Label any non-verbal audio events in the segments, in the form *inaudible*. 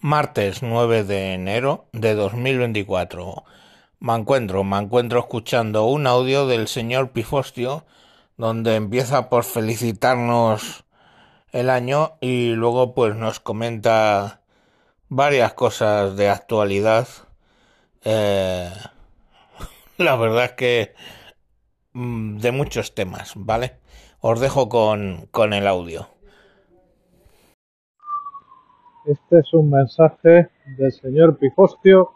Martes 9 de enero de 2024. Me encuentro, me encuentro escuchando un audio del señor Pifostio donde empieza por felicitarnos el año y luego pues nos comenta varias cosas de actualidad. Eh, *laughs* la verdad es que mm, de muchos temas, ¿vale? Os dejo con, con el audio. Este es un mensaje del señor Pifostio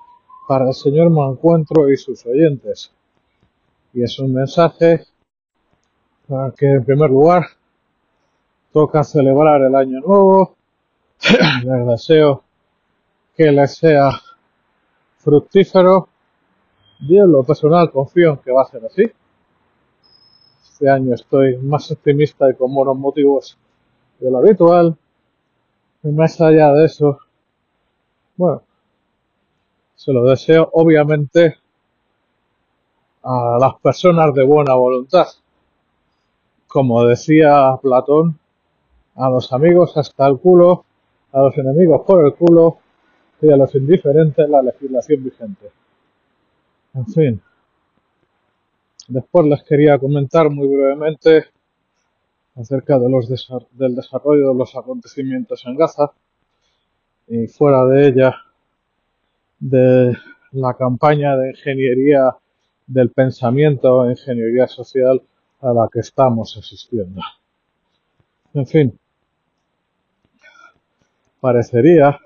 para el señor Mancuentro y sus oyentes. Y es un mensaje para que, en primer lugar, toca celebrar el año nuevo. *coughs* les deseo que les sea fructífero. Y en lo personal confío en que va a ser así. Este año estoy más optimista y con buenos motivos de lo habitual. Y más allá de eso, bueno, se lo deseo obviamente a las personas de buena voluntad. Como decía Platón, a los amigos hasta el culo, a los enemigos por el culo y a los indiferentes la legislación vigente. En fin. Después les quería comentar muy brevemente acerca de los del desarrollo de los acontecimientos en Gaza y fuera de ella de la campaña de ingeniería del pensamiento, ingeniería social a la que estamos asistiendo. En fin, parecería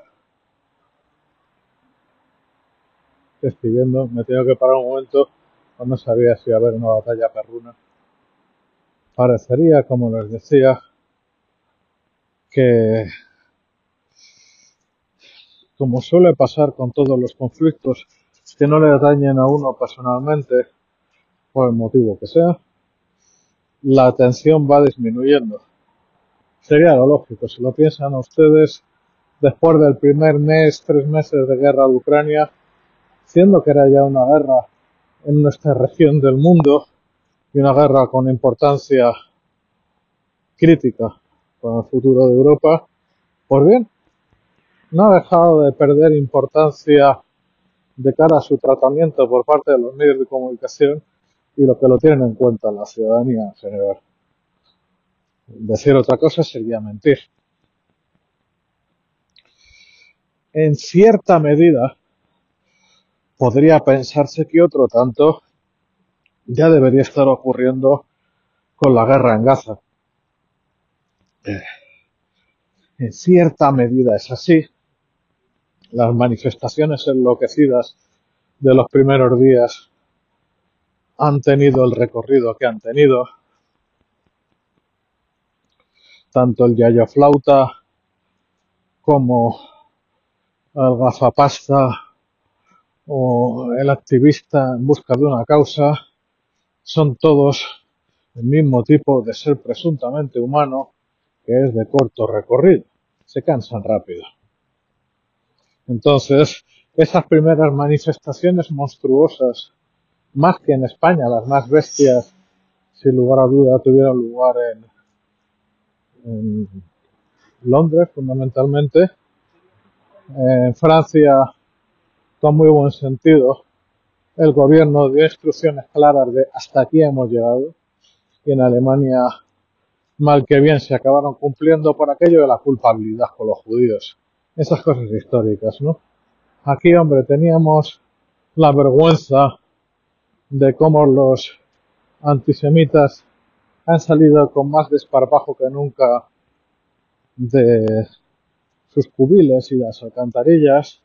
viendo, me tengo que parar un momento, no sabía si iba a haber una batalla perruna parecería, como les decía, que como suele pasar con todos los conflictos que no le dañen a uno personalmente, por el motivo que sea, la atención va disminuyendo. Sería lo lógico, si lo piensan ustedes, después del primer mes, tres meses de guerra de Ucrania, siendo que era ya una guerra en nuestra región del mundo, y una guerra con importancia crítica para el futuro de Europa, pues bien, no ha dejado de perder importancia de cara a su tratamiento por parte de los medios de comunicación y lo que lo tienen en cuenta la ciudadanía en general. Decir otra cosa sería mentir. En cierta medida, podría pensarse que otro tanto ya debería estar ocurriendo con la guerra en Gaza. Eh, en cierta medida es así. Las manifestaciones enloquecidas de los primeros días han tenido el recorrido que han tenido. Tanto el Yaya Flauta como el gafapasta o el activista en busca de una causa son todos el mismo tipo de ser presuntamente humano que es de corto recorrido. Se cansan rápido. Entonces, esas primeras manifestaciones monstruosas, más que en España, las más bestias, sin lugar a duda, tuvieron lugar en, en Londres, fundamentalmente. En Francia, con muy buen sentido, el gobierno dio instrucciones claras de hasta aquí hemos llegado y en Alemania mal que bien se acabaron cumpliendo por aquello de la culpabilidad con los judíos. Esas cosas históricas, ¿no? Aquí, hombre, teníamos la vergüenza de cómo los antisemitas han salido con más desparpajo que nunca de sus cubiles y las alcantarillas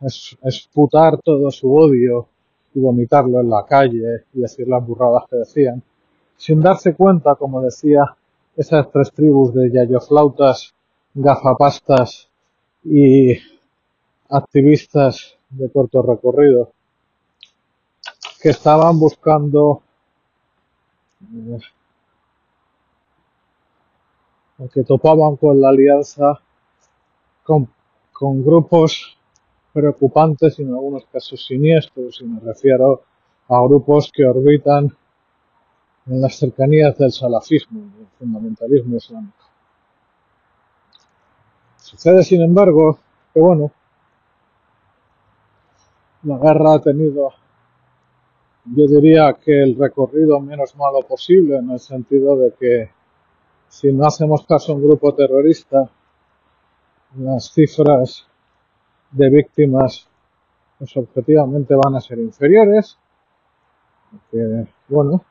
es, esputar todo su odio y vomitarlo en la calle y decir las burradas que decían, sin darse cuenta, como decía, esas tres tribus de yayoflautas, gafapastas y activistas de corto recorrido que estaban buscando eh, que topaban con la alianza con, con grupos preocupantes y en algunos casos siniestros, y me refiero a grupos que orbitan en las cercanías del salafismo, del fundamentalismo islámico. Sucede, sin embargo, que bueno, la guerra ha tenido, yo diría que el recorrido menos malo posible, en el sentido de que si no hacemos caso a un grupo terrorista, las cifras de víctimas pues objetivamente van a ser inferiores. Que, bueno,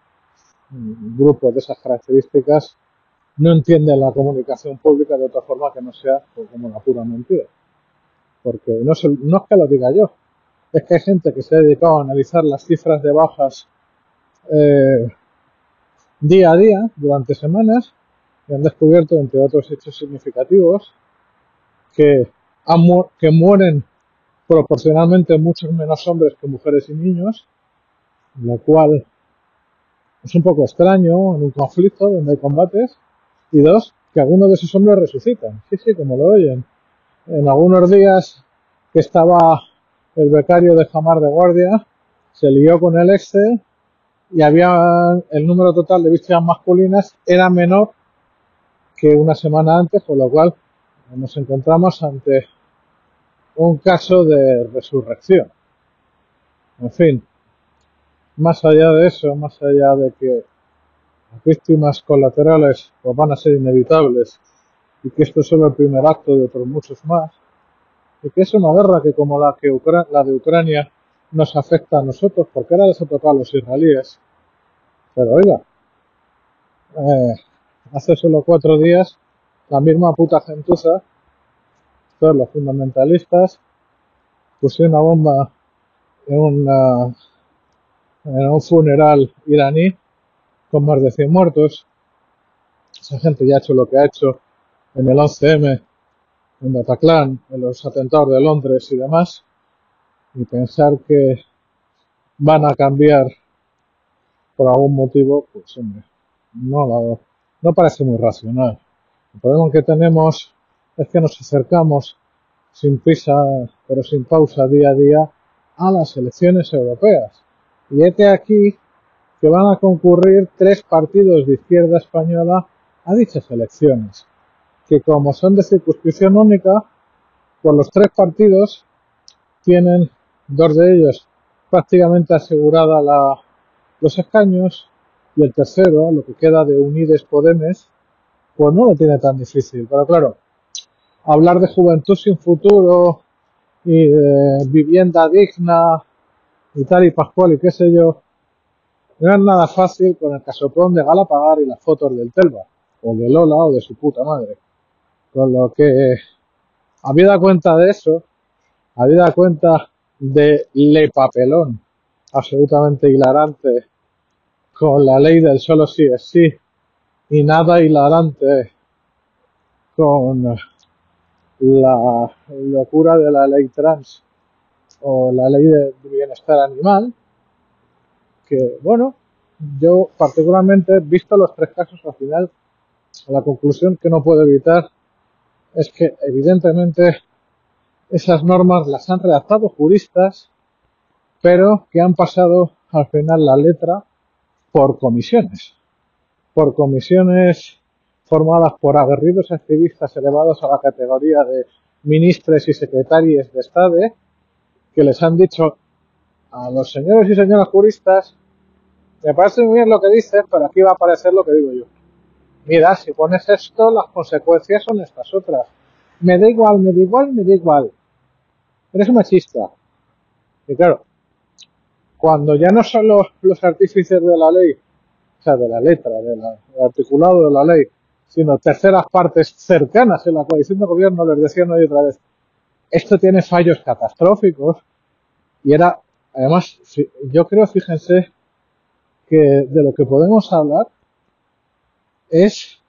un grupo de esas características no entiende la comunicación pública de otra forma que no sea pues, como la pura mentira. Porque no, es, no es que lo diga yo, es que hay gente que se ha dedicado a analizar las cifras de bajas eh, día a día, durante semanas, y han descubierto, entre otros hechos significativos, que, que mueren proporcionalmente muchos menos hombres que mujeres y niños, lo cual es un poco extraño en un conflicto donde hay combates, y dos, que algunos de esos hombres resucitan, sí, sí, como lo oyen. En algunos días que estaba el becario de Jamar de Guardia, se lió con el Excel y había el número total de víctimas masculinas era menor que una semana antes, con lo cual nos encontramos ante un caso de resurrección. En fin, más allá de eso, más allá de que las víctimas colaterales pues, van a ser inevitables y que esto es solo el primer acto de otros muchos más, y que es una guerra que como la, que la de Ucrania nos afecta a nosotros, porque ahora les ha tocado a los israelíes. Pero oiga, eh, hace solo cuatro días, la misma puta gentuza, los fundamentalistas, pusieron una bomba en un funeral iraní con más de 100 muertos. Esa gente ya ha hecho lo que ha hecho en el 11M, en Bataclan, en los atentados de Londres y demás. Y pensar que van a cambiar por algún motivo, pues hombre, no la no parece muy racional. El problema que tenemos es que nos acercamos sin prisa, pero sin pausa día a día a las elecciones europeas. Y este aquí que van a concurrir tres partidos de izquierda española a dichas elecciones, que como son de circunscripción única, pues los tres partidos tienen dos de ellos prácticamente asegurada la, los escaños y el tercero, lo que queda de Unides Podemes, pues no lo tiene tan difícil. Pero claro, hablar de juventud sin futuro y de vivienda digna y tal y pascual y qué sé yo, no es nada fácil con el casoplón de Galapagar y las fotos del Telva, o de Lola o de su puta madre. Con lo que, habida cuenta de eso, habida cuenta de le papelón absolutamente hilarante con la ley del solo sí es sí y nada hilarante con la locura de la ley trans o la ley de bienestar animal, que bueno, yo particularmente, visto los tres casos, al final la conclusión que no puedo evitar es que evidentemente esas normas las han redactado juristas, pero que han pasado al final la letra por comisiones, por comisiones formadas por aguerridos activistas elevados a la categoría de ministros y secretarios de Estado, que les han dicho a los señores y señoras juristas, me parece muy bien lo que dices, pero aquí va a aparecer lo que digo yo. Mira, si pones esto, las consecuencias son estas otras. Me da igual, me da igual, me da igual. Eres machista. Y claro, cuando ya no son los, artífices de la ley, o sea, de la letra, del articulado de la ley, sino terceras partes cercanas en la coalición de gobierno les decían hoy otra vez, esto tiene fallos catastróficos y era, además, yo creo, fíjense, que de lo que podemos hablar es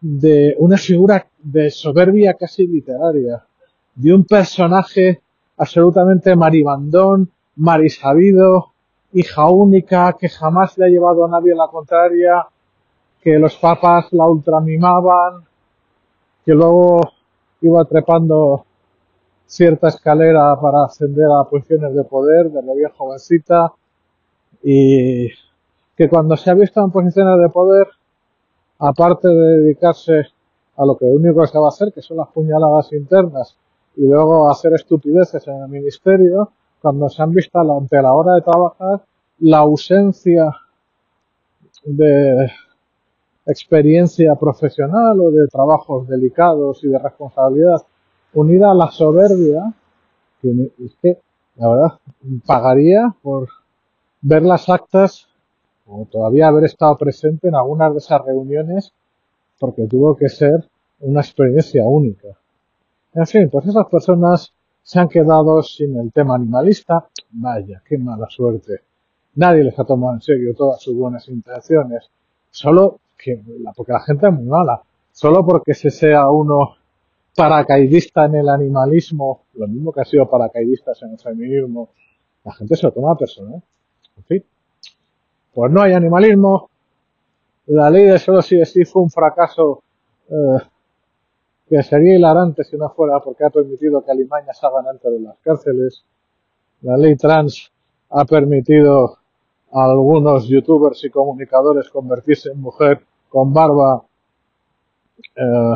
de una figura de soberbia casi literaria, de un personaje absolutamente maribandón, marisabido, hija única, que jamás le ha llevado a nadie la contraria, que los papas la ultramimaban, que luego iba trepando cierta escalera para ascender a posiciones de poder de la vieja jovencita y que cuando se ha visto en posiciones de poder, aparte de dedicarse a lo que único que se va a hacer, que son las puñaladas internas, y luego hacer estupideces en el ministerio, cuando se han visto ante la hora de trabajar la ausencia de experiencia profesional o de trabajos delicados y de responsabilidad unida a la soberbia, que es que, la verdad, pagaría por ver las actas o todavía haber estado presente en algunas de esas reuniones porque tuvo que ser una experiencia única. En fin, pues esas personas se han quedado sin el tema animalista. Vaya, qué mala suerte. Nadie les ha tomado en serio todas sus buenas intenciones. Solo que, porque la gente es muy mala. Solo porque se sea uno paracaidista en el animalismo, lo mismo que ha sido paracaidistas en el feminismo, la gente se lo toma personal. En fin. Pues no hay animalismo. La ley de solo si sí fue un fracaso eh, que sería hilarante si no fuera porque ha permitido que alimañas hagan antes de las cárceles. La ley trans ha permitido a algunos youtubers y comunicadores convertirse en mujer con barba eh,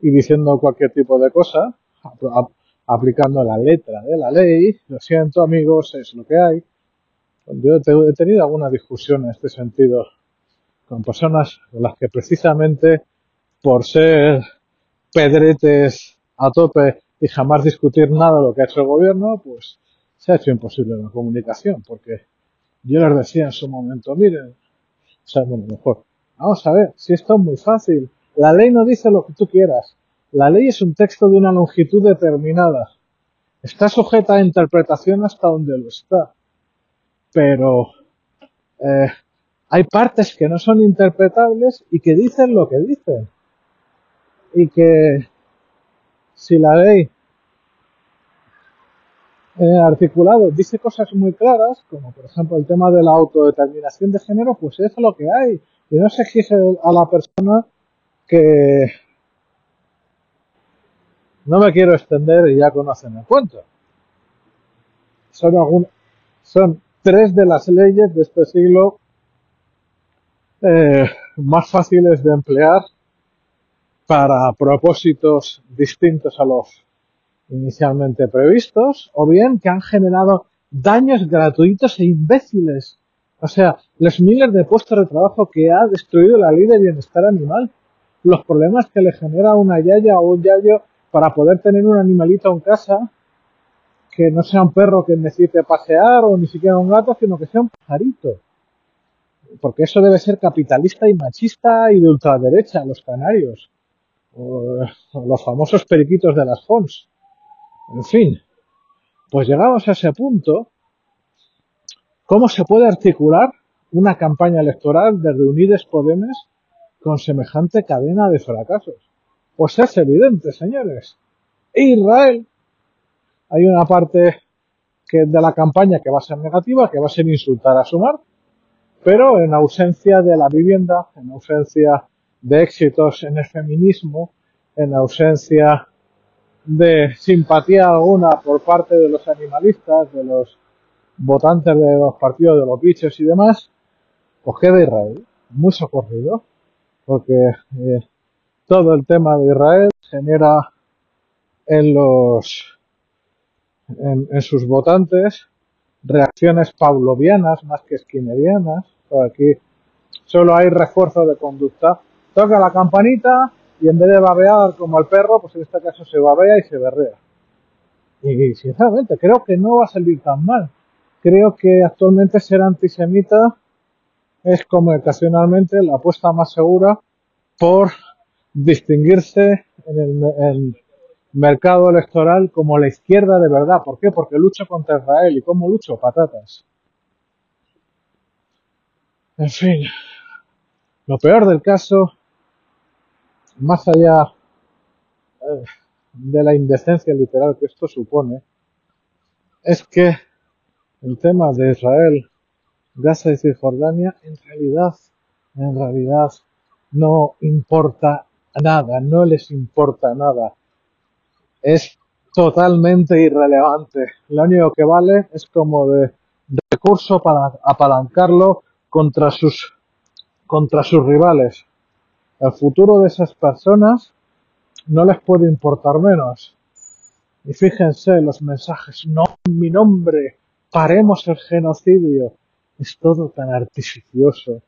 y diciendo cualquier tipo de cosa, aplicando la letra de la ley. Lo siento amigos, es lo que hay. Yo he tenido alguna discusión en este sentido con personas con las que precisamente por ser pedretes a tope y jamás discutir nada de lo que ha hecho el gobierno, pues se ha hecho imposible la comunicación, porque yo les decía en su momento, miren, o sea, bueno, mejor, vamos a ver, si esto es muy fácil, la ley no dice lo que tú quieras, la ley es un texto de una longitud determinada, está sujeta a interpretación hasta donde lo está, pero eh, hay partes que no son interpretables y que dicen lo que dicen. Y que si la ley eh, articulado dice cosas muy claras, como por ejemplo el tema de la autodeterminación de género, pues es lo que hay. Y no se exige a la persona que no me quiero extender y ya conocen el cuento. Son, algún, son tres de las leyes de este siglo eh, más fáciles de emplear para propósitos distintos a los inicialmente previstos, o bien que han generado daños gratuitos e imbéciles. O sea, los miles de puestos de trabajo que ha destruido la ley de bienestar animal, los problemas que le genera una yaya o un yayo para poder tener un animalito en casa, que no sea un perro que necesite pasear o ni siquiera un gato, sino que sea un pajarito. Porque eso debe ser capitalista y machista y de ultraderecha, los canarios los famosos periquitos de las Fons. En fin, pues llegamos a ese punto, ¿cómo se puede articular una campaña electoral de Reunides Podemes con semejante cadena de fracasos? Pues es evidente, señores. Israel, hay una parte que de la campaña que va a ser negativa, que va a ser insultar a Sumar, pero en ausencia de la vivienda, en ausencia de éxitos en el feminismo, en ausencia de simpatía alguna por parte de los animalistas, de los votantes de los partidos de los bichos y demás, pues queda Israel muy socorrido, porque eh, todo el tema de Israel genera en los en, sus votantes reacciones pavlovianas más que esquinerianas. Por aquí solo hay refuerzo de conducta toca la campanita y en vez de babear como el perro, pues en este caso se babea y se berrea. Y sinceramente, creo que no va a salir tan mal. Creo que actualmente ser antisemita es como ocasionalmente la apuesta más segura por distinguirse en el, mercado electoral como la izquierda de verdad. ¿Por qué? Porque lucho contra Israel. ¿Y cómo lucho? Patatas. En fin, lo peor del caso más allá eh, de la indecencia literal que esto supone, es que el tema de Israel, Gaza y Cisjordania, en realidad, en realidad, no importa nada, no les importa nada. Es totalmente irrelevante. Lo único que vale es como de recurso para apalancarlo contra sus, contra sus rivales. El futuro de esas personas no les puede importar menos. Y fíjense los mensajes, no mi nombre, paremos el genocidio. Es todo tan artificioso,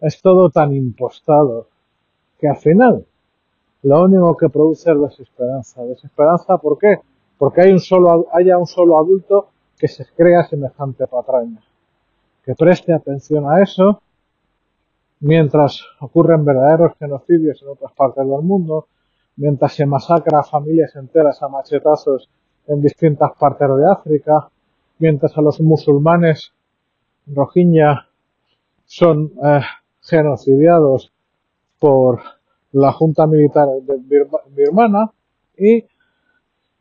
es todo tan impostado, que al final lo único que produce es desesperanza. ¿Desesperanza por qué? Porque hay un solo, haya un solo adulto que se crea semejante patraña. Que preste atención a eso mientras ocurren verdaderos genocidios en otras partes del mundo, mientras se masacra a familias enteras a machetazos en distintas partes de África, mientras a los musulmanes rohingya son eh, genocidiados por la Junta Militar de birmana y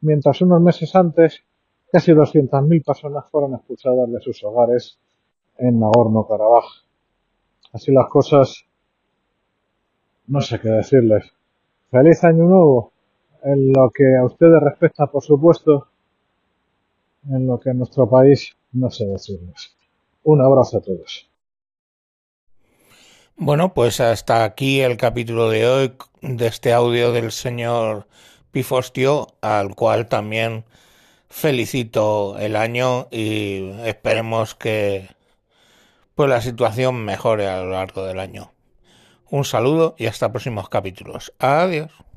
mientras unos meses antes casi 200.000 personas fueron expulsadas de sus hogares en Nagorno-Karabaj. Así las cosas, no sé qué decirles. Feliz año nuevo. En lo que a ustedes respecta, por supuesto, en lo que a nuestro país no sé decirles. Un abrazo a todos. Bueno, pues hasta aquí el capítulo de hoy de este audio del señor Pifostio, al cual también felicito el año y esperemos que pues la situación mejore a lo largo del año. Un saludo y hasta próximos capítulos. Adiós.